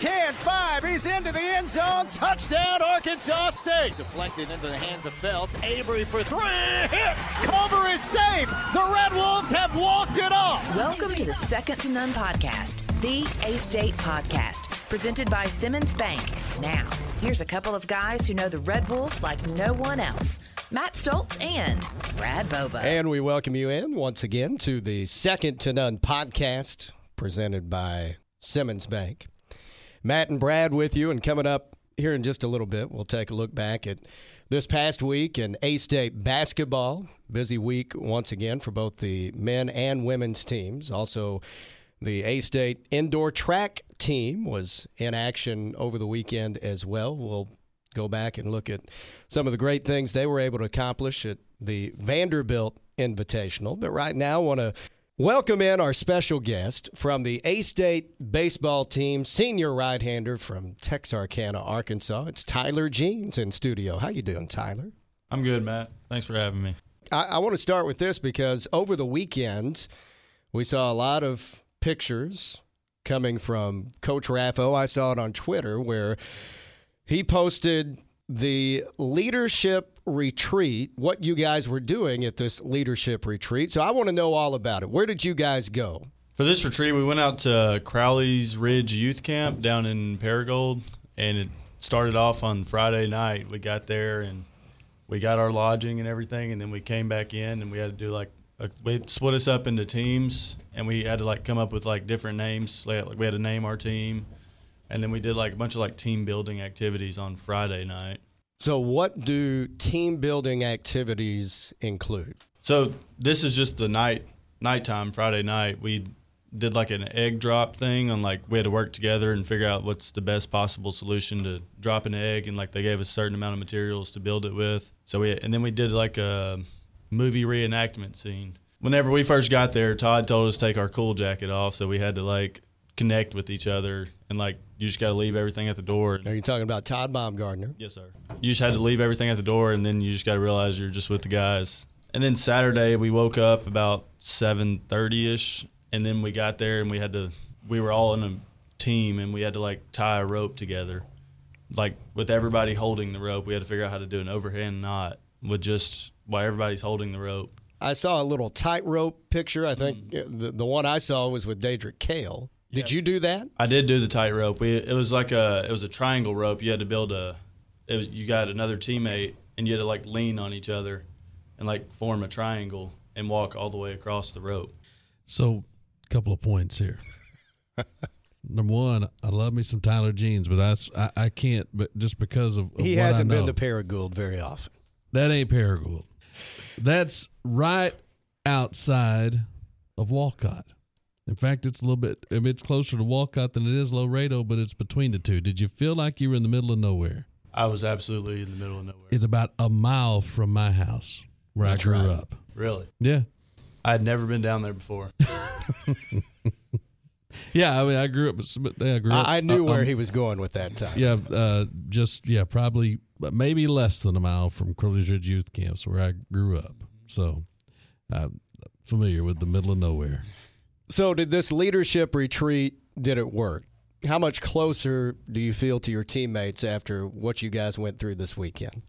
10, 5. He's into the end zone. Touchdown, Arkansas State. Deflected into the hands of Felts. Avery for three. Hits. Cover is safe. The Red Wolves have walked it off. Welcome to the Second to None podcast, the A State podcast, presented by Simmons Bank. Now, here's a couple of guys who know the Red Wolves like no one else. Matt Stoltz and Brad Boba. And we welcome you in once again to the Second to None podcast presented by Simmons Bank. Matt and Brad with you, and coming up here in just a little bit, we'll take a look back at this past week in A State basketball. Busy week once again for both the men and women's teams. Also, the A State indoor track team was in action over the weekend as well. We'll go back and look at some of the great things they were able to accomplish at the Vanderbilt Invitational. But right now, I want to welcome in our special guest from the A State baseball team, senior right-hander from Texarkana, Arkansas. It's Tyler Jeans in studio. How you doing, Tyler? I'm good, Matt. Thanks for having me. I, I want to start with this because over the weekend, we saw a lot of pictures coming from Coach Raffo. I saw it on Twitter where he posted the leadership retreat, what you guys were doing at this leadership retreat. So I want to know all about it. Where did you guys go? For this retreat, we went out to Crowley's Ridge Youth Camp down in Paragould, and it started off on Friday night. We got there and we got our lodging and everything, and then we came back in and we had to do like we split us up into teams, and we had to like come up with like different names. Like we had to name our team and then we did like a bunch of like team building activities on Friday night. So, what do team building activities include? So this is just the night nighttime Friday night. We did like an egg drop thing on like we had to work together and figure out what's the best possible solution to drop an egg and like they gave us a certain amount of materials to build it with. So we and then we did like a movie reenactment scene. Whenever we first got there, Todd told us to take our cool jacket off, so we had to like connect with each other and like you just got to leave everything at the door. Are you talking about Todd Baumgartner? Yes, sir. You just had to leave everything at the door, and then you just got to realize you're just with the guys. And then Saturday we woke up about seven thirty ish, and then we got there and we had to. We were all in a team, and we had to like tie a rope together, like with everybody holding the rope. We had to figure out how to do an overhand knot with just while everybody's holding the rope. I saw a little tightrope picture. I think mm. the, the one I saw was with Daedric Kale. Did yes. you do that? I did do the tightrope. We it was like a it was a triangle rope. You had to build a it was you got another teammate and you had to like lean on each other and like form a triangle and walk all the way across the rope. So, a couple of points here. Number one, I love me some Tyler Jeans, but I, I, I can't. But just because of, of he hasn't been to Paragould very often. That ain't Paragould. That's right outside of Walcott. In fact, it's a little bit. I mean, it's closer to Walcott than it is Lorado, but it's between the two. Did you feel like you were in the middle of nowhere? I was absolutely in the middle of nowhere. It's about a mile from my house where That's I grew right. up. Really? Yeah. I had never been down there before. yeah, I mean, I grew up. I grew up. I knew uh, where um, he was going with that time. Yeah, uh, just yeah, probably maybe less than a mile from Crowley's Ridge Youth Camps where I grew up. So, I'm familiar with the middle of nowhere. So, did this leadership retreat did it work? How much closer do you feel to your teammates after what you guys went through this weekend?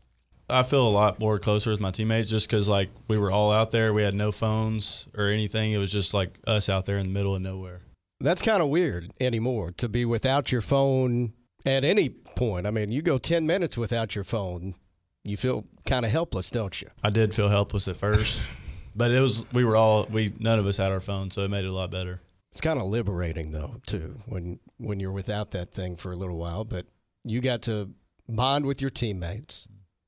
I feel a lot more closer with my teammates just because like we were all out there. We had no phones or anything. It was just like us out there in the middle of nowhere. That's kind of weird anymore to be without your phone at any point. I mean, you go 10 minutes without your phone, you feel kind of helpless, don't you? I did feel helpless at first. But it was we were all we none of us had our phones, so it made it a lot better. It's kind of liberating though too when when you're without that thing for a little while. But you got to bond with your teammates.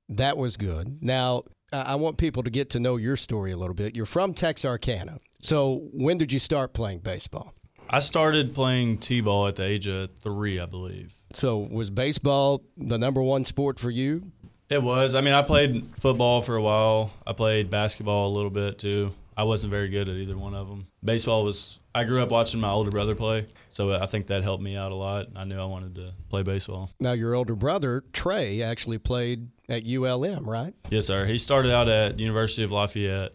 That was good. Now I want people to get to know your story a little bit. You're from Texarkana. So when did you start playing baseball? I started playing t-ball at the age of three, I believe. So was baseball the number one sport for you? It was. I mean, I played football for a while. I played basketball a little bit too. I wasn't very good at either one of them. Baseball was. I grew up watching my older brother play, so I think that helped me out a lot. I knew I wanted to play baseball. Now, your older brother Trey actually played at ULM, right? Yes, sir. He started out at University of Lafayette,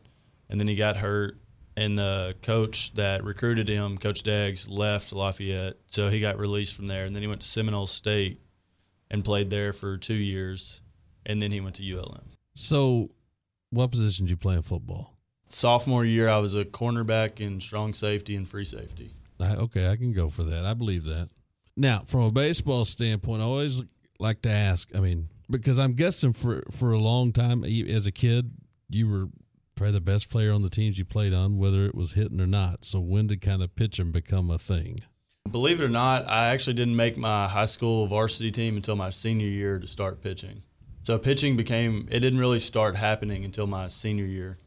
and then he got hurt, and the coach that recruited him, Coach Deggs, left Lafayette, so he got released from there, and then he went to Seminole State and played there for two years, and then he went to ULM. So, what position did you play in football? Sophomore year, I was a cornerback in strong safety and free safety. I, okay, I can go for that. I believe that. Now, from a baseball standpoint, I always like to ask. I mean, because I'm guessing for for a long time as a kid, you were probably the best player on the teams you played on, whether it was hitting or not. So when did kind of pitching become a thing? Believe it or not, I actually didn't make my high school varsity team until my senior year to start pitching. So pitching became it didn't really start happening until my senior year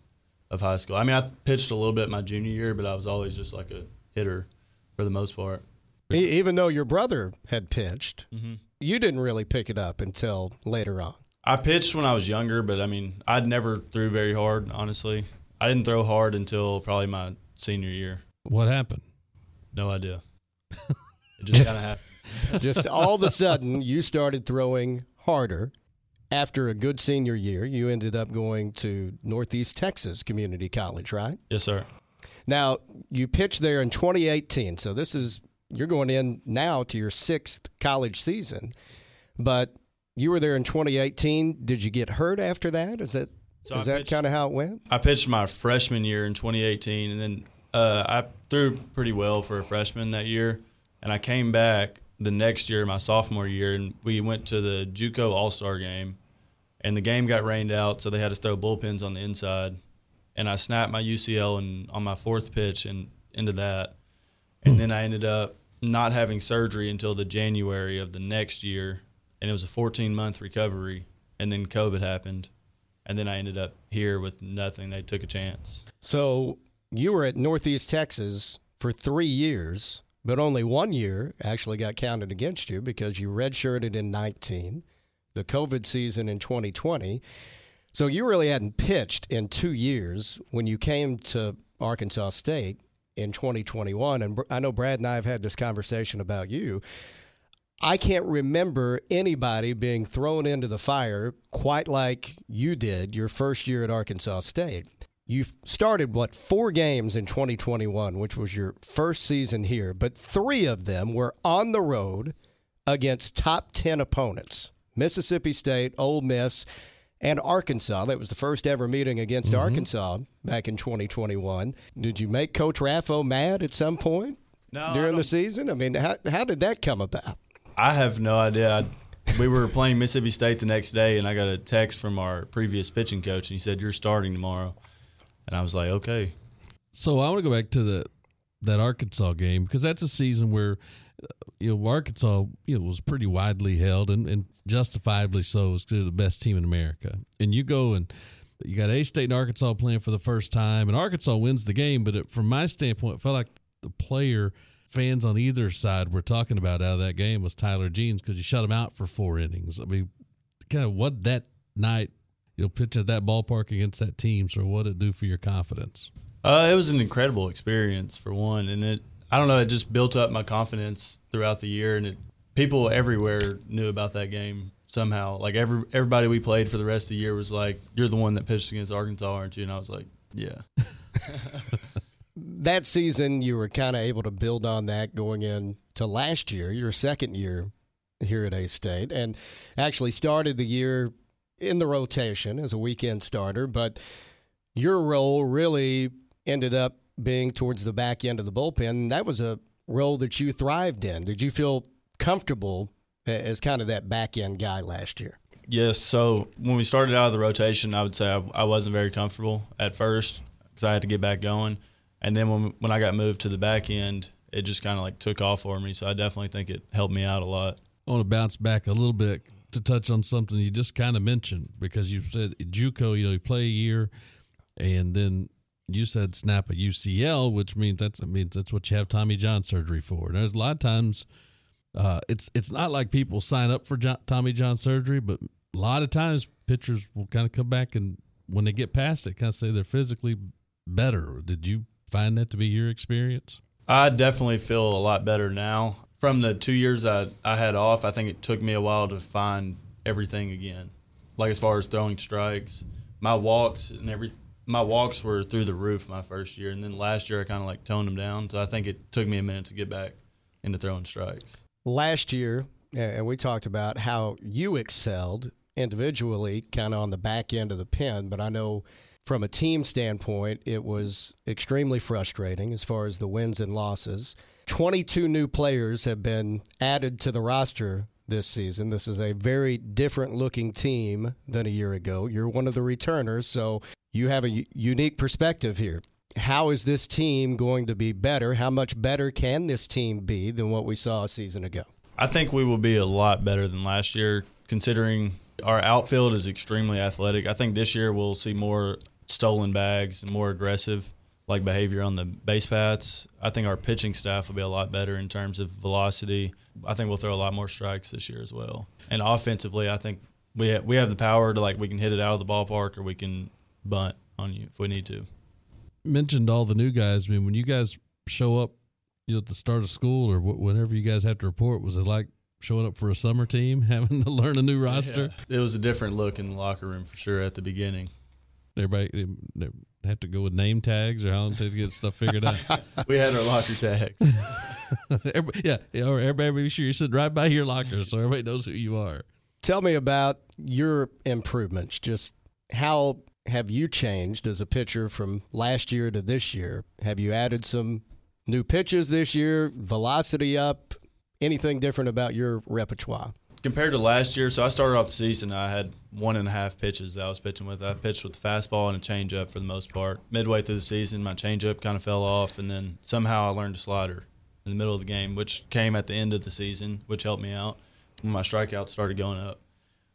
of high school. I mean, I pitched a little bit my junior year, but I was always just like a hitter for the most part. Even though your brother had pitched, mm-hmm. you didn't really pick it up until later on. I pitched when I was younger, but I mean, I'd never threw very hard, honestly. I didn't throw hard until probably my senior year. What happened? No idea. It just kind of happened. just all of a sudden, you started throwing harder. After a good senior year, you ended up going to Northeast Texas Community College, right? Yes, sir. Now, you pitched there in 2018. So this is, you're going in now to your sixth college season. But you were there in 2018. Did you get hurt after that? Is that So is I that kind of how it went? I pitched my freshman year in 2018, and then uh, I threw pretty well for a freshman that year. And I came back the next year, my sophomore year, and we went to the JUCO All Star game. And the game got rained out, so they had to throw bullpens on the inside. And I snapped my UCL and on my fourth pitch and into that. And then I ended up not having surgery until the January of the next year, and it was a 14 month recovery. And then COVID happened, and then I ended up here with nothing. They took a chance. So you were at Northeast Texas for three years, but only one year actually got counted against you because you redshirted in 19, the COVID season in 2020. So you really hadn't pitched in two years when you came to Arkansas State in 2021. And I know Brad and I have had this conversation about you. I can't remember anybody being thrown into the fire quite like you did your first year at Arkansas State. You started, what, four games in 2021, which was your first season here, but three of them were on the road against top 10 opponents Mississippi State, Ole Miss, and Arkansas. That was the first ever meeting against mm-hmm. Arkansas back in 2021. Did you make Coach Raffo mad at some point No, during the season? I mean, how, how did that come about? I have no idea. I, we were playing Mississippi State the next day, and I got a text from our previous pitching coach, and he said, "You're starting tomorrow." And I was like, "Okay." So I want to go back to the that Arkansas game because that's a season where you know Arkansas you know was pretty widely held and, and justifiably so as to the best team in America. And you go and you got A State and Arkansas playing for the first time, and Arkansas wins the game. But it, from my standpoint, it felt like the player fans on either side were talking about out of that game was Tyler Jeans because you shut him out for four innings. I mean, kind of what that night. You know, pitch at that ballpark against that team. So, what it do for your confidence? Uh, it was an incredible experience for one, and it I don't know, it just built up my confidence throughout the year, and it people everywhere knew about that game somehow. Like every everybody we played for the rest of the year was like, "You're the one that pitched against Arkansas, aren't you?" And I was like, "Yeah." that season you were kind of able to build on that going into last year, your second year here at A State, and actually started the year in the rotation as a weekend starter, but your role really ended up being towards the back end of the bullpen. That was a role that you thrived in. Did you feel comfortable as kind of that back end guy last year? Yes. So when we started out of the rotation, I would say I, I wasn't very comfortable at first because I had to get back going. And then when when I got moved to the back end, it just kind of like took off for me. So I definitely think it helped me out a lot. I want to bounce back a little bit to touch on something you just kind of mentioned because you said JUCO, you know, you play a year, and then you said snap a UCL, which means that's means that's what you have Tommy John surgery for. And there's a lot of times, uh, it's it's not like people sign up for John, Tommy John surgery, but a lot of times pitchers will kind of come back and when they get past it, kind of say they're physically better. Did you find that to be your experience? I definitely feel a lot better now. From the two years I, I had off, I think it took me a while to find everything again. Like as far as throwing strikes, my walks and every my walks were through the roof my first year, and then last year I kind of like toned them down. So I think it took me a minute to get back into throwing strikes. Last year, and we talked about how you excelled individually, kind of on the back end of the pen, but I know from a team standpoint, it was extremely frustrating as far as the wins and losses. 22 new players have been added to the roster this season. This is a very different looking team than a year ago. You're one of the returners, so you have a unique perspective here. How is this team going to be better? How much better can this team be than what we saw a season ago? I think we will be a lot better than last year, considering our outfield is extremely athletic. I think this year we'll see more stolen bags and more aggressive like behavior on the base paths. I think our pitching staff will be a lot better in terms of velocity. I think we'll throw a lot more strikes this year as well. And offensively, I think we we have the power to like we can hit it out of the ballpark or we can bunt on you if we need to. Mentioned all the new guys. I mean, when you guys show up, you know, at the start of school or whenever you guys have to report, was it like showing up for a summer team, having to learn a new roster? Yeah. It was a different look in the locker room for sure at the beginning. Everybody have to go with name tags or how long to get stuff figured out. we had our locker tags. everybody, yeah, or everybody be sure you're sitting right by your locker so everybody knows who you are. Tell me about your improvements. Just how have you changed as a pitcher from last year to this year? Have you added some new pitches this year? Velocity up? Anything different about your repertoire? compared to last year, so I started off the season. I had one and a half pitches that I was pitching with. I pitched with the fastball and a changeup for the most part. Midway through the season, my changeup kind of fell off, and then somehow I learned a slider in the middle of the game, which came at the end of the season, which helped me out when my strikeouts started going up.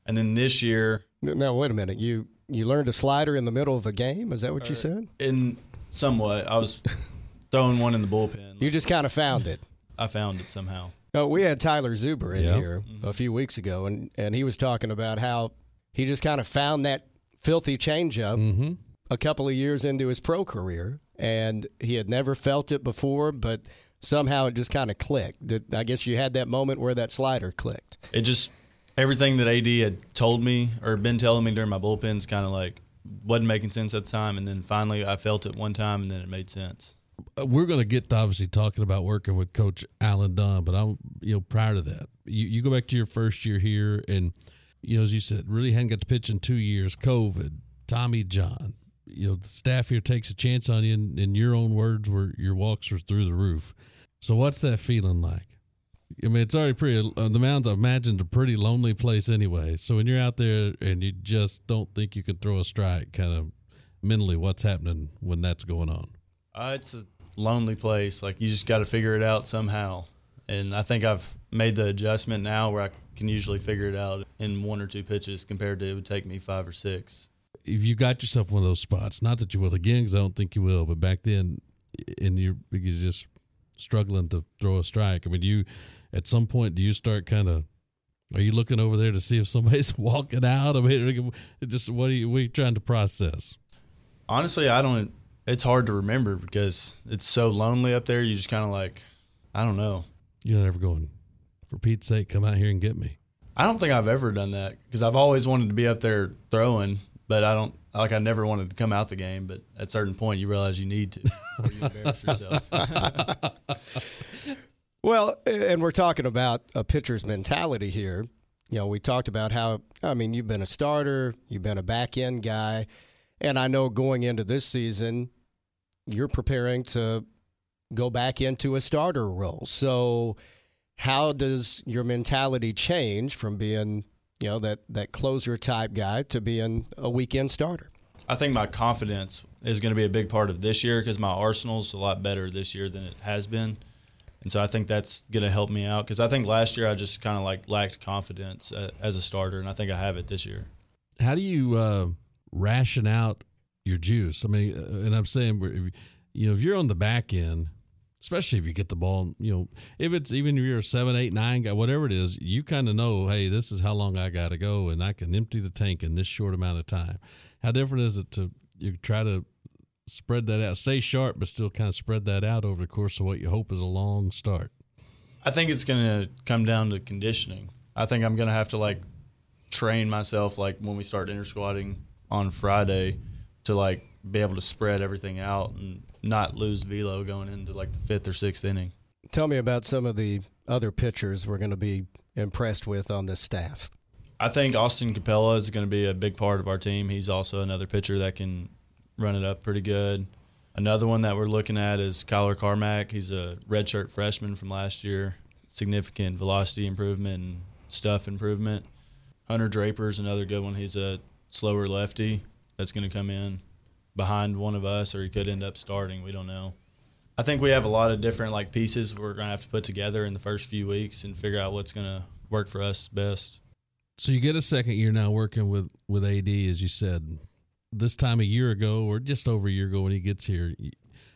And then this year, now wait a minute, you you learned a slider in the middle of a game? Is that what uh, you said? In somewhat, I was throwing one in the bullpen. You just kind of found it. I found it somehow. Oh, we had Tyler Zuber in here a few weeks ago, and, and he was talking about how he just kind of found that filthy changeup mm-hmm. a couple of years into his pro career, and he had never felt it before, but somehow it just kind of clicked. I guess you had that moment where that slider clicked. It just everything that AD had told me or been telling me during my bullpens kind of like wasn't making sense at the time, and then finally I felt it one time, and then it made sense. Uh, we're going to get to obviously talking about working with Coach Alan Dunn, but I'm you know prior to that, you, you go back to your first year here, and you know as you said, really hadn't got to pitch in two years. COVID, Tommy John, you know the staff here takes a chance on you, and in your own words, where your walks were through the roof. So what's that feeling like? I mean, it's already pretty. Uh, the mounds, I imagined, a pretty lonely place anyway. So when you're out there and you just don't think you can throw a strike, kind of mentally, what's happening when that's going on? Uh, it's a lonely place. Like you just got to figure it out somehow. And I think I've made the adjustment now where I can usually figure it out in one or two pitches compared to it would take me five or six. If you got yourself one of those spots, not that you will again, because I don't think you will, but back then, and you're, you're just struggling to throw a strike. I mean, you at some point do you start kind of are you looking over there to see if somebody's walking out? I mean, just what are you, what are you trying to process? Honestly, I don't it's hard to remember because it's so lonely up there. You just kind of like, I don't know. You're never going, for Pete's sake, come out here and get me. I don't think I've ever done that because I've always wanted to be up there throwing, but I don't like I never wanted to come out the game. But at a certain point, you realize you need to, or you embarrass yourself. well, and we're talking about a pitcher's mentality here. You know, we talked about how I mean, you've been a starter, you've been a back end guy, and I know going into this season, you're preparing to go back into a starter role. So, how does your mentality change from being, you know, that that closer type guy to being a weekend starter? I think my confidence is going to be a big part of this year because my arsenal's a lot better this year than it has been. And so I think that's going to help me out because I think last year I just kind of like lacked confidence uh, as a starter, and I think I have it this year. How do you uh, ration out your juice. I mean, uh, and I'm saying, you know, if you're on the back end, especially if you get the ball, you know, if it's even if you're a seven, eight, nine guy, whatever it is, you kind of know, hey, this is how long I got to go, and I can empty the tank in this short amount of time. How different is it to you try to spread that out, stay sharp, but still kind of spread that out over the course of what you hope is a long start? I think it's going to come down to conditioning. I think I'm going to have to like train myself, like when we start inter squatting on Friday to like be able to spread everything out and not lose velo going into like the fifth or sixth inning. Tell me about some of the other pitchers we're going to be impressed with on this staff. I think Austin Capella is going to be a big part of our team. He's also another pitcher that can run it up pretty good. Another one that we're looking at is Kyler Carmack. He's a redshirt freshman from last year. Significant velocity improvement and stuff improvement. Hunter Draper is another good one. He's a slower lefty that's going to come in behind one of us, or he could end up starting. We don't know. I think we have a lot of different like pieces we're going to have to put together in the first few weeks and figure out what's going to work for us best. So you get a second year now working with with AD, as you said. This time a year ago, or just over a year ago, when he gets here,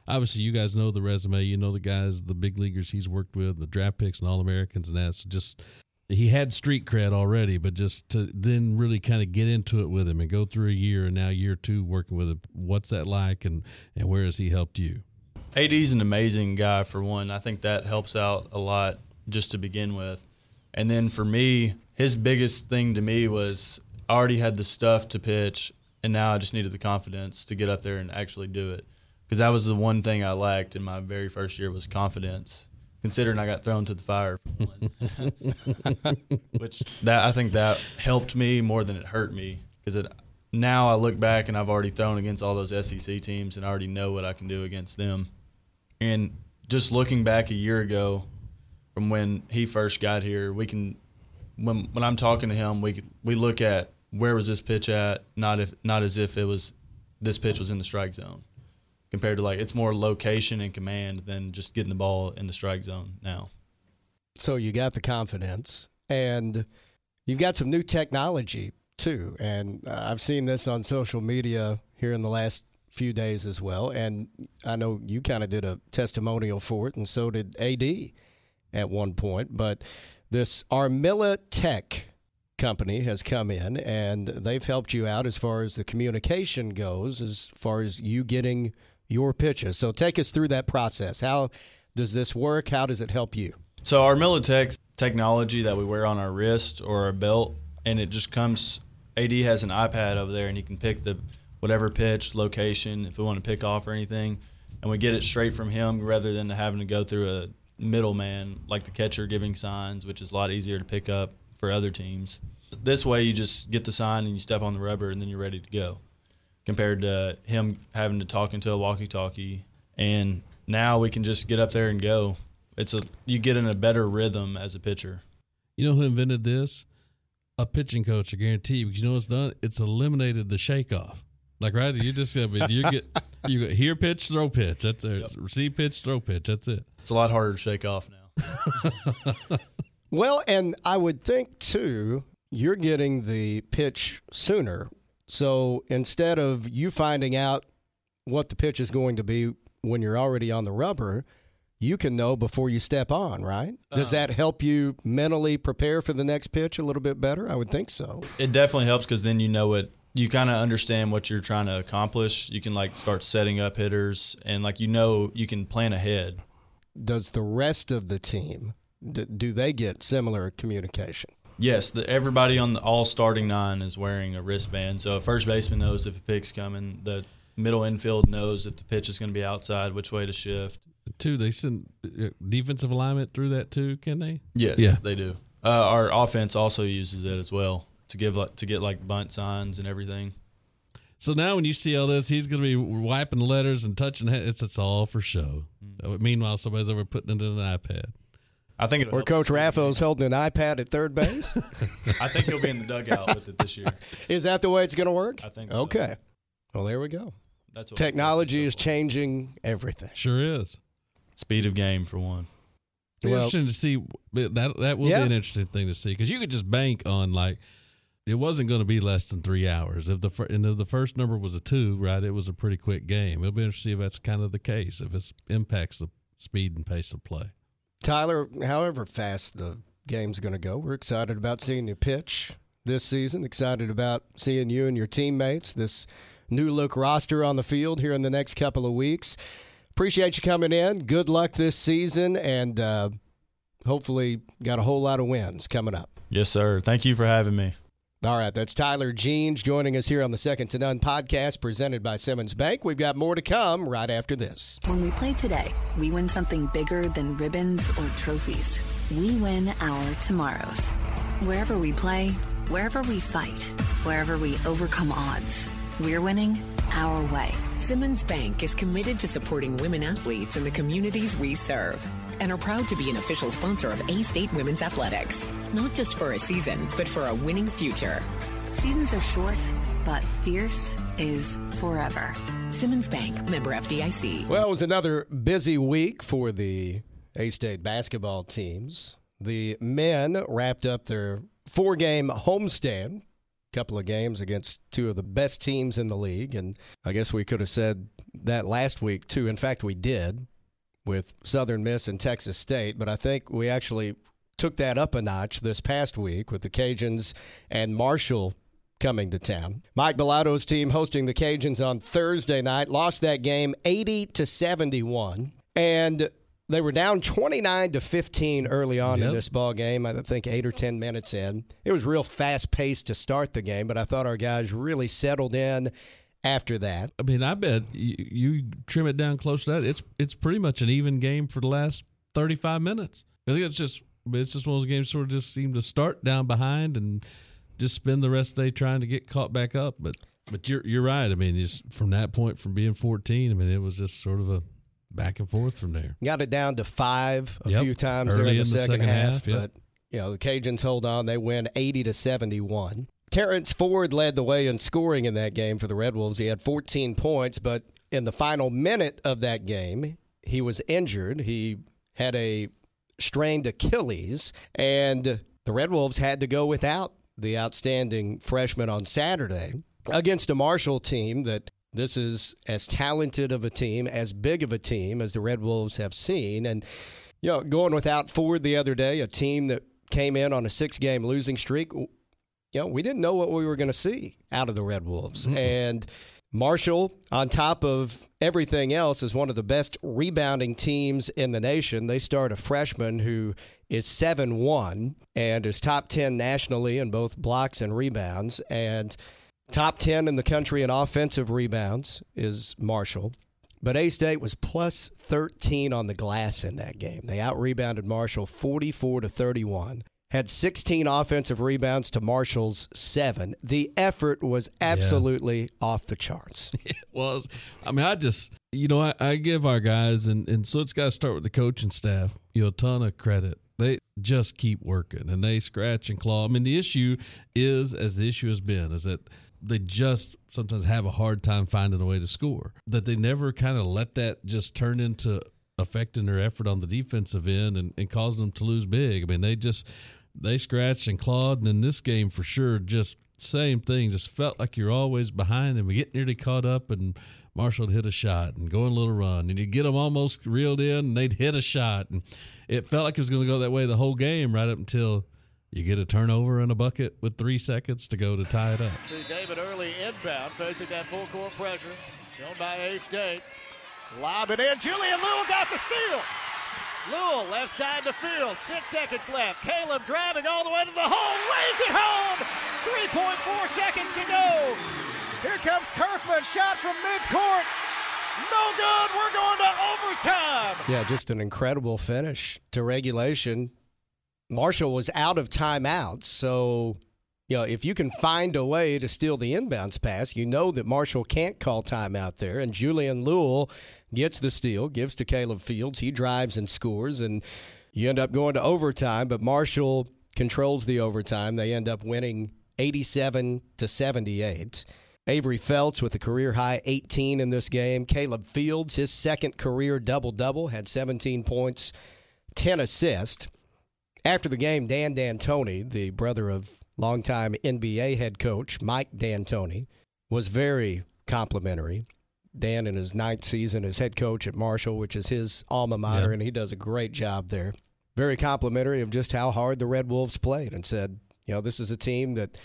obviously you guys know the resume. You know the guys, the big leaguers he's worked with, the draft picks and all Americans, and that. So just he had street cred already, but just to then really kind of get into it with him and go through a year and now year two working with him. What's that like, and and where has he helped you? AD's an amazing guy for one. I think that helps out a lot just to begin with. And then for me, his biggest thing to me was I already had the stuff to pitch, and now I just needed the confidence to get up there and actually do it. Because that was the one thing I lacked in my very first year was confidence. Considering I got thrown to the fire, which that I think that helped me more than it hurt me because now I look back and I've already thrown against all those SEC teams and I already know what I can do against them. And just looking back a year ago from when he first got here, we can when when I'm talking to him, we we look at where was this pitch at, not if not as if it was this pitch was in the strike zone. Compared to like it's more location and command than just getting the ball in the strike zone now. So you got the confidence and you've got some new technology too. And uh, I've seen this on social media here in the last few days as well. And I know you kind of did a testimonial for it, and so did AD at one point. But this Armilla Tech company has come in and they've helped you out as far as the communication goes, as far as you getting your pitches. So take us through that process. How does this work? How does it help you? So our Militech technology that we wear on our wrist or our belt, and it just comes. AD has an iPad over there, and he can pick the whatever pitch, location, if we want to pick off or anything, and we get it straight from him rather than having to go through a middleman like the catcher giving signs, which is a lot easier to pick up for other teams. This way, you just get the sign and you step on the rubber, and then you're ready to go compared to him having to talk into a walkie-talkie. And now we can just get up there and go. It's a you get in a better rhythm as a pitcher. You know who invented this? A pitching coach, I guarantee you. Because you know what's done? It's eliminated the shake off. Like right, you just I mean, you get you get here pitch, throw pitch. That's it. Yep. Receive pitch, throw pitch. That's it. It's a lot harder to shake off now. well, and I would think too, you're getting the pitch sooner so instead of you finding out what the pitch is going to be when you're already on the rubber, you can know before you step on, right? Does uh, that help you mentally prepare for the next pitch a little bit better? I would think so. It definitely helps because then you know what you kind of understand what you're trying to accomplish. You can like start setting up hitters and like you know you can plan ahead. Does the rest of the team do they get similar communication? Yes, the, everybody on the all starting nine is wearing a wristband. So a first baseman knows if a pick's coming. The middle infield knows if the pitch is going to be outside, which way to shift. Too, they send uh, defensive alignment through that too. Can they? Yes, yeah. they do. Uh, our offense also uses it as well to give like, to get like bunt signs and everything. So now, when you see all this, he's going to be wiping letters and touching it. It's it's all for show. Mm-hmm. Meanwhile, somebody's over putting it in an iPad. I think or Coach Raffo's holding an iPad at third base. I think he'll be in the dugout with it this year. Is that the way it's going to work? I think so. Okay. Well, there we go. That's technology is changing everything. Sure is. Speed of game for one. Well, interesting to see that that will yeah. be an interesting thing to see because you could just bank on like it wasn't going to be less than three hours. If the and if the first number was a two, right, it was a pretty quick game. It'll be interesting to see if that's kind of the case if it impacts the speed and pace of play. Tyler, however fast the game's going to go, we're excited about seeing you pitch this season. Excited about seeing you and your teammates, this new look roster on the field here in the next couple of weeks. Appreciate you coming in. Good luck this season, and uh, hopefully, got a whole lot of wins coming up. Yes, sir. Thank you for having me. All right, that's Tyler Jeans joining us here on the Second to None podcast presented by Simmons Bank. We've got more to come right after this. When we play today, we win something bigger than ribbons or trophies. We win our tomorrows. Wherever we play, wherever we fight, wherever we overcome odds, we're winning our way. Simmons Bank is committed to supporting women athletes in the communities we serve and are proud to be an official sponsor of A State Women's Athletics. Not just for a season, but for a winning future. Seasons are short, but fierce is forever. Simmons Bank, member FDIC. Well, it was another busy week for the A State basketball teams. The men wrapped up their four game homestand couple of games against two of the best teams in the league. And I guess we could have said that last week, too. In fact, we did with Southern Miss and Texas State. But I think we actually took that up a notch this past week with the Cajuns and Marshall coming to town. Mike Balado's team hosting the Cajuns on Thursday night lost that game 80 to 71. And they were down 29 to 15 early on Yep. in this ball game. I think eight or 10 minutes in. It was real fast paced to start the game, but I thought our guys really settled in after that. I mean, I bet you, you trim it down close to that. It's it's pretty much an even game for the last thirty five minutes. I think it's just it's just one of those games sort of just seem to start down behind and just spend the rest of the day trying to get caught back up. But but you're you're right. I mean, just from that point, from being fourteen, I mean, it was just sort of a back and forth from there. Got it down to five a Yep. few times there Early in the, in the second, second half, half, yep. but you know the Cajuns hold on. They win 80 to 71. Terrence Ford led the way in scoring in that game for the Red Wolves. He had 14 points, but in the final minute of that game, he was injured. He had a strained Achilles, and the Red Wolves had to go without the outstanding freshman on Saturday against a Marshall team that this is as talented of a team, as big of a team as the Red Wolves have seen. And, you know, going without Ford the other day, a team that came in on a six game losing streak, you know, we didn't know what we were going to see out of the Red Wolves. Mm-hmm. And Marshall, on top of everything else, is one of the best rebounding teams in the nation. They start a freshman who is 7 1 and is top 10 nationally in both blocks and rebounds. And top 10 in the country in offensive rebounds is Marshall. But A State was plus 13 on the glass in that game. They out rebounded Marshall 44 to 31. Had 16 offensive rebounds to Marshall's seven. The effort was absolutely off the charts. it was. I mean, I just, you know, I, I give our guys, and, and so it's got to start with the coaching staff, you know, a ton of credit. They just keep working and they scratch and claw. I mean, the issue is, as the issue has been, is that they just sometimes have a hard time finding a way to score. That they never kind of let that just turn into affecting their effort on the defensive end and, and causing them to lose big. I mean, they just they scratched and clawed, and in this game for sure, just same thing. Just felt like you're always behind, and we get nearly caught up, and Marshall would hit a shot and go on a little run, and you get them almost reeled in, and they'd hit a shot, and it felt like it was going to go that way the whole game, right up until you get a turnover and a bucket with three seconds to go to tie it up. See David Early inbound, facing that full court pressure. Shown by A State. Lob it in. Julian Lual got the steal. Lual left side the field. Six seconds left. Caleb driving all the way to the hole. Lays it home. 3.4 seconds to go. Here comes Curfman. Shot from midcourt. No good. We're going to overtime. Yeah, just an incredible finish to regulation. Marshall was out of timeouts, so you know if you can find a way to steal the inbounds pass, you know that Marshall can't call timeout there. And Julian Lual gets the steal, gives to Caleb Fields. He drives and scores, and you end up going to overtime. But Marshall controls the overtime. They end up winning eighty-seven to seventy-eight. Avery Felts with a career high 18 in this game. Caleb Fields, his second career double double, had 17 points, 10 assists. After the game, Dan D'Antoni, the brother of longtime NBA head coach Mike D'Antoni, was very complimentary. Dan in his ninth season as head coach at Marshall, which is his alma mater, Yeah. and he does a great job there. Very complimentary of just how hard the Red Wolves played and said, you know, this is a team that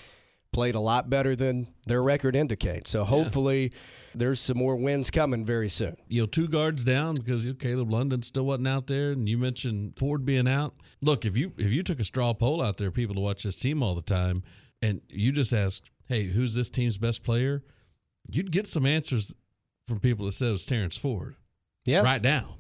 played a lot better than their record indicates. So hopefully there's some more wins coming very soon. you know, two guards down because you know, Caleb London still wasn't out there, and you mentioned Ford being out. Look, if you if you took a straw poll out there, people to watch this team all the time, and you just ask, "Hey, who's this team's best player?" You'd get some answers from people that said it was Terrence Ford. Yeah. Right now,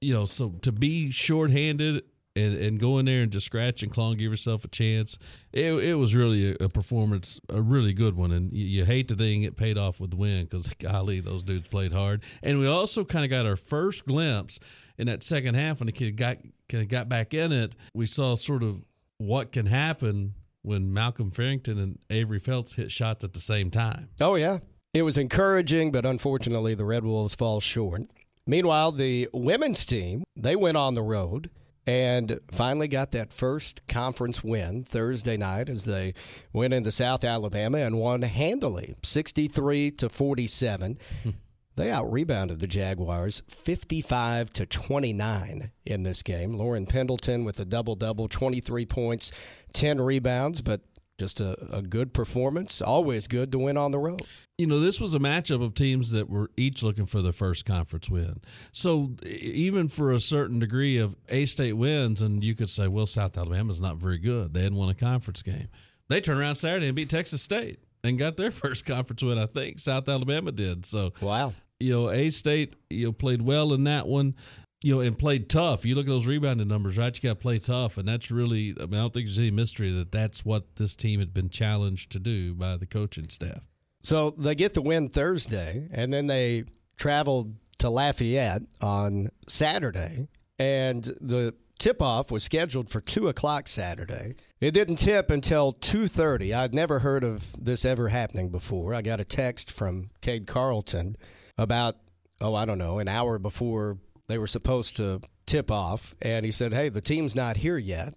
you know, so to be shorthanded and, and go in there and just scratch and claw and give yourself a chance, it, it was really a, a performance, a really good one. And you, you hate that they didn't paid off with the win because, golly, those dudes played hard. And we also kind of got our first glimpse in that second half when the kid got kind of got back in it. We saw sort of what can happen when Malcolm Farrington and Avery Felts hit shots at the same time. Oh, yeah. It was encouraging, but unfortunately, the Red Wolves fall short. Meanwhile, the women's team, they went on the road and finally got that first conference win Thursday night as they went into South Alabama and won handily, 63 to 47. Hmm. They out rebounded the Jaguars 55 to 29 in this game. Lauren Pendleton with a double double, 23 points, 10 rebounds, but just a, a good performance. Always good to win on the road. you know, this was a matchup of teams that were each looking for their first conference win. So even for a certain degree of A State wins, and you could say, well, South Alabama's not very good. They hadn't won a conference game. They turned around Saturday and beat Texas State and got their first conference win. I think South Alabama did. So Wow. you know, A State you know played well in that one. You know, and played tough. You look at those rebounding numbers, right? You got to play tough, and that's really. I mean, I don't think there's any mystery that that's what this team had been challenged to do by the coaching staff. So they get the win Thursday, and then they traveled to Lafayette on Saturday, and the tip-off was scheduled for two o'clock Saturday. It didn't tip until two thirty. I'd never heard of this ever happening before. I got a text from Cade Carlton about oh I don't know an hour before they were supposed to tip off, and he said, "Hey, the team's not here yet."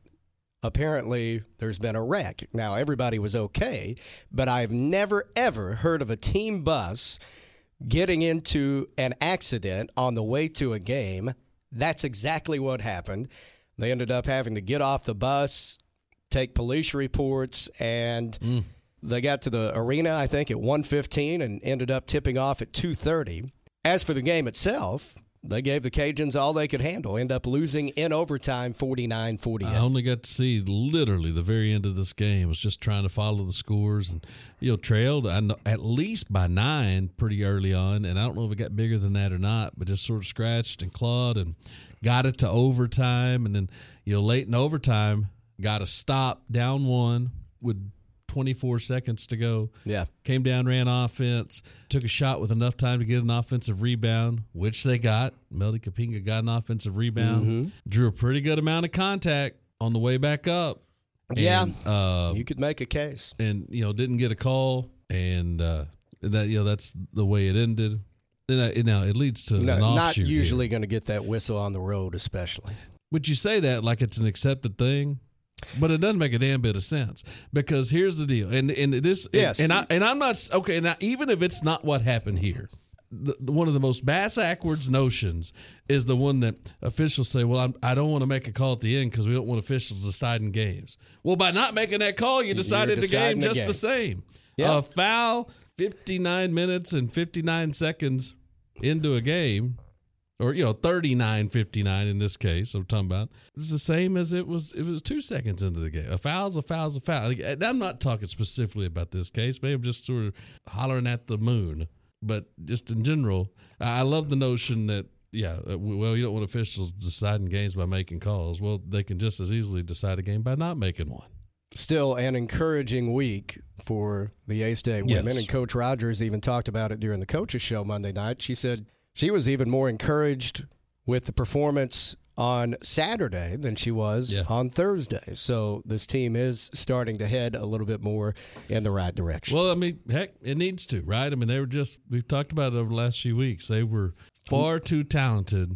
apparently there's been a wreck. Now, everybody was okay, but I've never, ever heard of a team bus getting into an accident on the way to a game. That's exactly what happened. They ended up having to get off the bus, take police reports, and mm. they got to the arena, I think, at 1.15 and ended up tipping off at 2.30. As for the game itself, they gave the Cajuns all they could handle, end up losing in overtime 49 48. I only got to see literally the very end of this game. I was just trying to follow the scores and you know trailed I know, at least by nine pretty early on, and I don't know if it got bigger than that or not, but just sort of scratched and clawed and got it to overtime, and then you know late in overtime got a stop down one with 24 seconds to go. Yeah. Came down, ran offense, took a shot with enough time to get an offensive rebound, which they got. Melody Kapinga got an offensive rebound, Mm-hmm. drew a pretty good amount of contact on the way back up. Yeah. And, uh, You could make a case. and you know didn't get a call, and uh, that you know that's the way it ended. And, uh, now it leads to No, not usually going to get that whistle on the road, especially. Would you say that like it's an accepted thing? But it doesn't make a damn bit of sense because here's the deal, and and this, Yes. and, I and I'm not okay. Now, even if it's not what happened here, the, one of the most bass backwards notions is the one that officials say, "Well, I'm, I don't want to make a call at the end because we don't want officials deciding games." Well, by not making that call, you decided the game the just game. the same. Yeah. A foul, 59 minutes and 59 seconds into a game or you know 39 59 in this case i'm talking about it's the same as it was it was two seconds into the game a foul's a foul's a foul and i'm not talking specifically about this case maybe i'm just sort of hollering at the moon but just in general i I love the notion that yeah uh, well you don't want officials deciding games by making calls well they can just as easily decide a game by not making one Still an encouraging week for the A State women. Yes. And Coach Rogers even talked about it during the coaches' show Monday night. She said she was even more encouraged with the performance on Saturday than she was Yeah. on Thursday. So this team is starting to head a little bit more in the right direction. Well, I mean, heck, it needs to, right? I mean, they were just, we've talked about it over the last few weeks. They were far too talented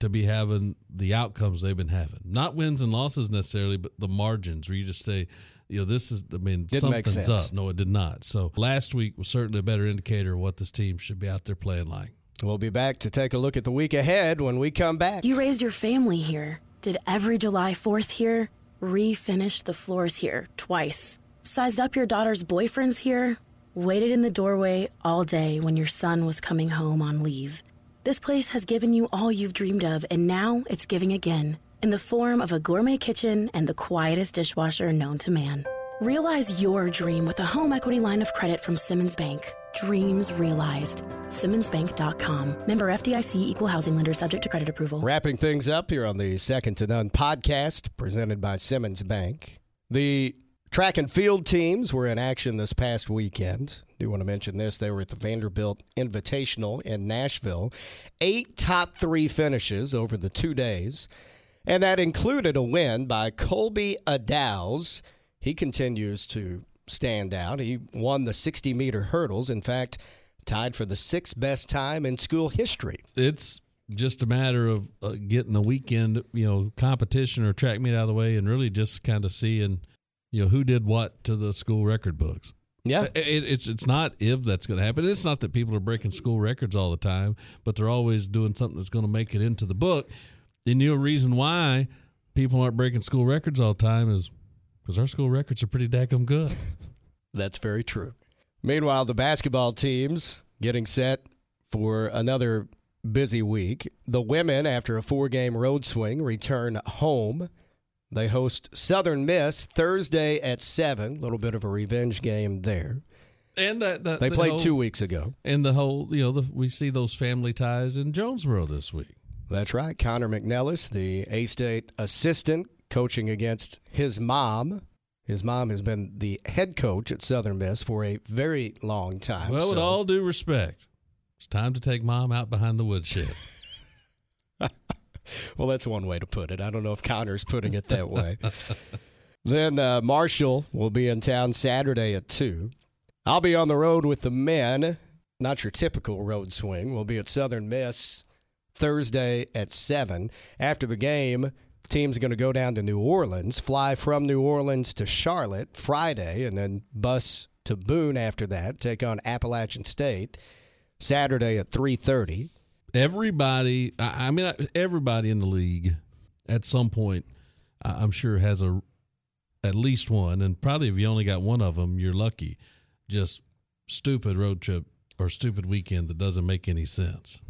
to be having the outcomes they've been having. Not wins and losses necessarily, but the margins where you just say, you know, this is, I mean, Didn't something's up. No, it did not. So last week was certainly a better indicator of what this team should be out there playing like. We'll be back to take a look at the week ahead when we come back. You raised your family here, did every July 4th here, refinished the floors here twice, sized up your daughter's boyfriends here, waited in the doorway all day when your son was coming home on leave. This place has given you all you've dreamed of, and now it's giving again in the form of a gourmet kitchen and the quietest dishwasher known to man. Realize your dream with a home equity line of credit from Simmons Bank. Dreams realized. SimmonsBank.com. Member FDIC equal housing lender subject to credit approval. Wrapping things up here on the Second to None podcast presented by Simmons Bank. The track and field teams were in action this past weekend. Do want to mention this. They were at the Vanderbilt Invitational in Nashville. Eight top three finishes over the two days. And that included a win by Colby Adows. He continues to stand out. He won the 60 meter hurdles. In fact, tied for the sixth best time in school history. It's just a matter of uh, getting the weekend, you know, competition or track meet out of the way, and really just kind of seeing, you know, who did what to the school record books. Yeah, It, it, it's it's not if that's going to happen. It's not that people are breaking school records all the time, but they're always doing something that's going to make it into the book. And the reason why people aren't breaking school records all the time is because our school records are pretty daggum good. That's very true. Meanwhile, the basketball teams getting set for another busy week. The women, after a four game road swing, return home. They host Southern Miss Thursday at 7. A little bit of a revenge game there. And that, that They the played whole- two weeks ago. And the whole, you know, the, we see those family ties in Jonesboro this week. That's right. Connor McNelis, the A State assistant, coaching against his mom. His mom has been the head coach at Southern Miss for a very long time. Well, with all due respect, it's time to take mom out behind the woodshed. Well, that's one way to put it. I don't know if Connor's putting it that way. then uh, Marshall will be in town Saturday at 2. I'll be on the road with the men. Not your typical road swing. We'll be at Southern Miss Thursday at 7. After the game, team's going to go down to New Orleans, fly from New Orleans to Charlotte Friday, and then bus to Boone after that, take on Appalachian State Saturday at 3.30. everybody, I, mean, everybody in the league at some point, I'm sure has a at least one, and probably if you only got one of them, you're lucky. Just stupid road trip or stupid weekend that doesn't make any sense.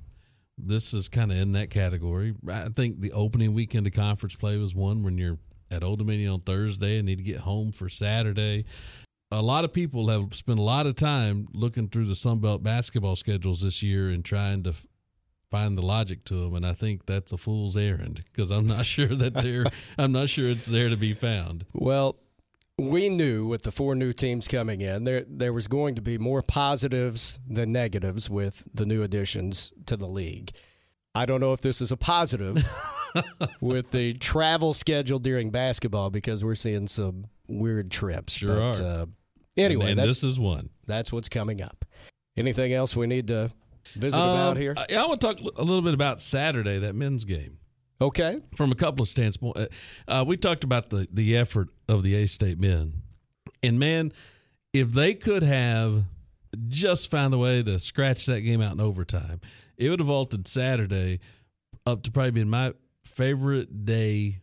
This is kind of in that category. I think the opening weekend of conference play was one when you're at Old Dominion on Thursday and need to get home for Saturday. A lot of people have spent a lot of time looking through the Sun Belt basketball schedules this year and trying to find the logic to them, and I think that's a fool's errand because I'm not sure that they're I'm not sure it's there to be found. Well, we knew with the four new teams coming in, there there was going to be more positives than negatives with the new additions to the league. I don't know if this is a positive with the travel schedule during basketball because we're seeing some weird trips. Sure but, are. Uh, anyway, and that's this is one. that's what's coming up. Anything else we need to visit about Um, here? I, I want to talk a little bit about Saturday, that men's game. Okay. from a couple of standpoints. Uh, uh, we talked about the the effort of the A State men, and man, if they could have just found a way to scratch that game out in overtime, it would have vaulted Saturday up to probably being my favorite day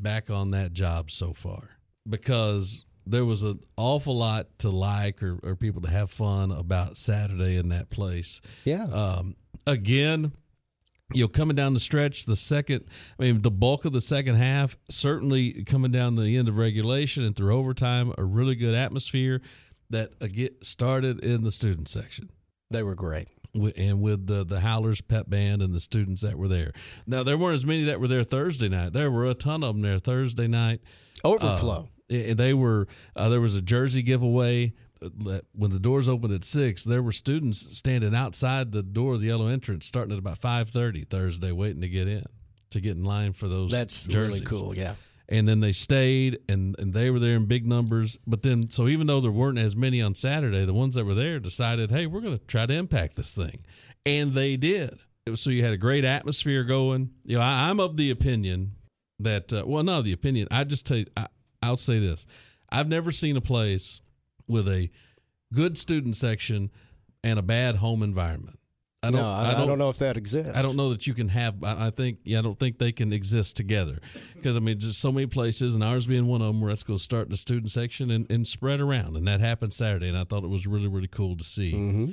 back on that job so far because there was an awful lot to like or, or people to have fun about Saturday in that place. Yeah. Um, again, you know, coming down the stretch, the second, I mean, the bulk of the second half, certainly coming down the end of regulation and through overtime, a really good atmosphere that uh, get started in the student section they were great. and with the the Howlers pep band and the students that were there. Now there weren't as many that were there Thursday night. There were a ton of them there Thursday night. Overflow. Uh, and they were uh, there was a jersey giveaway. When the doors opened at six, there were students standing outside the door of the yellow entrance, starting at about five thirty Thursday, waiting to get in, to get in line for those. That's jerseys. really cool. Yeah. And then they stayed, and and they were there in big numbers. But then, so even though there weren't as many on Saturday, the ones that were there decided, hey, we're going to try to impact this thing, and they did. It was, so you had a great atmosphere going. You know, I, I'm of the opinion that uh, well, not the opinion. I just tell you, I, I'll say this: I've never seen a place with a good student section and a bad home environment. I don't. no, I, I don't, know if that exists. I don't know that you can have. I I think. Yeah, I don't think they can exist together because I mean, just so many places, and ours being one of them, where it's going to start the student section and, and spread around, and that happened Saturday, and I thought it was really really cool to see. hmm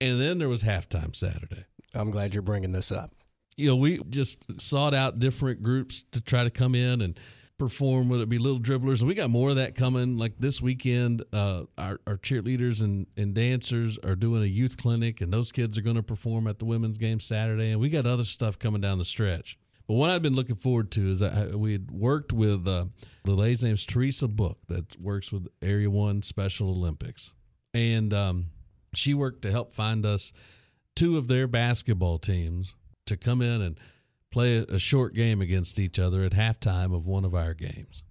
And then there was halftime Saturday. I'm glad you're bringing this up. You know, we just sought out different groups to try to come in, and perform, whether it be little dribblers. We got more of that coming. Like this weekend, uh, our, our cheerleaders and, and dancers are doing a youth clinic, and those kids are going to perform at the women's game Saturday. And we got other stuff coming down the stretch. But what I've been looking forward to is I, we had worked with uh, the lady's name's Teresa Book that works with Area One Special Olympics, and um, she worked to help find us two of their basketball teams to come in and play a short game against each other at halftime of one of our games.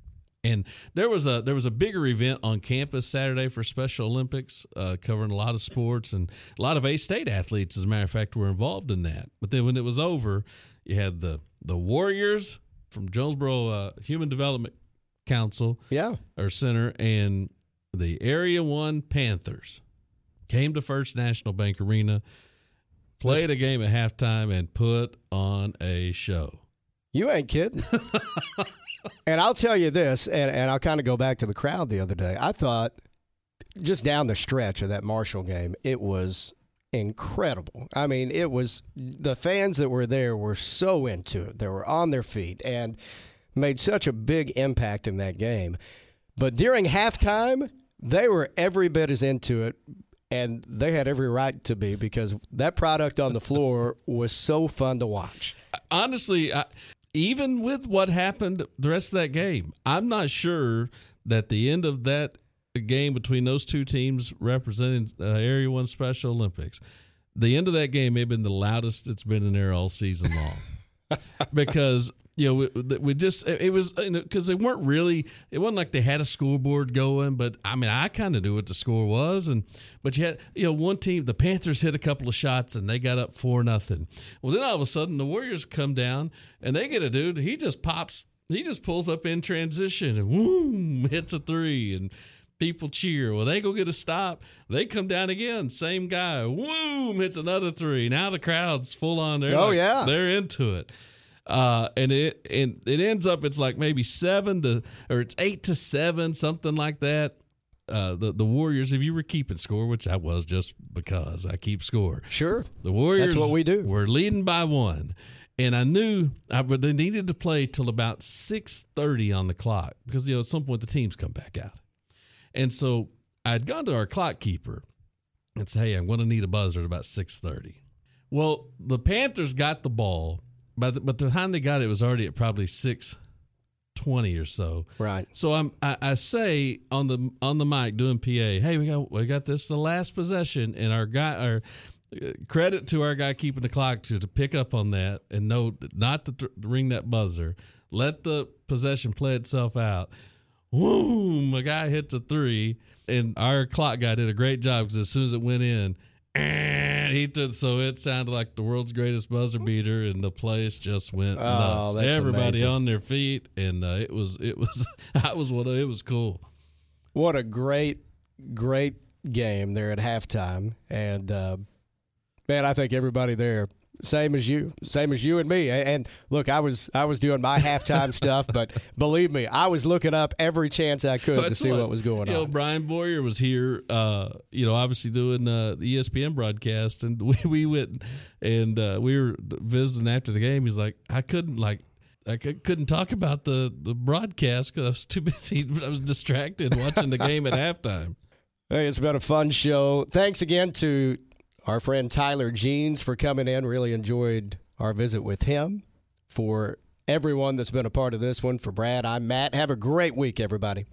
And there was a there was a bigger event on campus Saturday for Special Olympics, uh, covering a lot of sports and a lot of A State athletes. As a matter of fact, were involved in that. But then when it was over, you had the the Warriors from Jonesboro uh, Human Development Council, yeah, or Center, and the Area One Panthers came to First National Bank Arena played a game at halftime and put on a show. You ain't kidding. and I'll tell you this, and, and I'll kind of go back to the crowd the other day. I thought just down the stretch of that Marshall game, it was incredible. I mean, it was the fans that were there were so into it. They were on their feet and made such a big impact in that game. But during halftime, they were every bit as into it and they had every right to be because that product on the floor was so fun to watch. Honestly, I, even with what happened the rest of that game, I'm not sure that the end of that game between those two teams representing uh, Area One Special Olympics, the end of that game may have been the loudest it's been in there all season long. because you know, we, we just it was because you know, because they weren't really. It wasn't like they had a scoreboard going, but I mean, I kind of knew what the score was, and but you had you know one team, the Panthers hit a couple of shots and they got up four nothing. Well, then all of a sudden the Warriors come down and they get a dude. He just pops. He just pulls up in transition and boom hits a three and people cheer. Well, they go get a stop. They come down again. Same guy. Boom hits another three. Now the crowd's full on. They're oh like, yeah, they're into it. Uh, and it and it ends up it's like maybe seven to or it's eight to seven, something like that. Uh, the the Warriors, if you were keeping score, which I was just because I keep score. Sure, the Warriors. That's what we do. We're leading by one, and I knew I but they needed to play till about six thirty on the clock because you know at some point the teams come back out, and so I'd gone to our clock keeper and said, "Hey, I'm going to need a buzzer at about six thirty. Well, the Panthers got the ball by the, but the time they got it, it was already at probably six twenty or so. Right. So I'm I, I, say on the on the mic doing PA, hey, we got we got this the last possession, and our guy our uh, credit to our guy keeping the clock to to pick up on that and know not to th- ring that buzzer. Let the possession play itself out. Boom! A guy hits a three, and our clock guy did a great job because as soon as it went in he did so it sounded like the world's greatest buzzer beater and the place just went oh, nuts. everybody amazing. on their feet and uh, it was it was i was what it was cool. What a great great game there at halftime and uh, man i think everybody there same as you, same as you and me. And look, I was I was doing my halftime stuff, but believe me, I was looking up every chance I could to see what, what, was going on. Know, Brian Boyer was here, uh, you know, obviously doing uh, the ESPN broadcast, and we, we went and uh, we were visiting after the game. He's like, I couldn't like. I couldn't talk about the, the broadcast because I was too busy. I was distracted watching the game at halftime. Hey, it's been a fun show. Thanks again to our friend Tyler Jeans for coming in. Really enjoyed our visit with him. For everyone that's been a part of this one, for Brad, I'm Matt. Have a great week, everybody.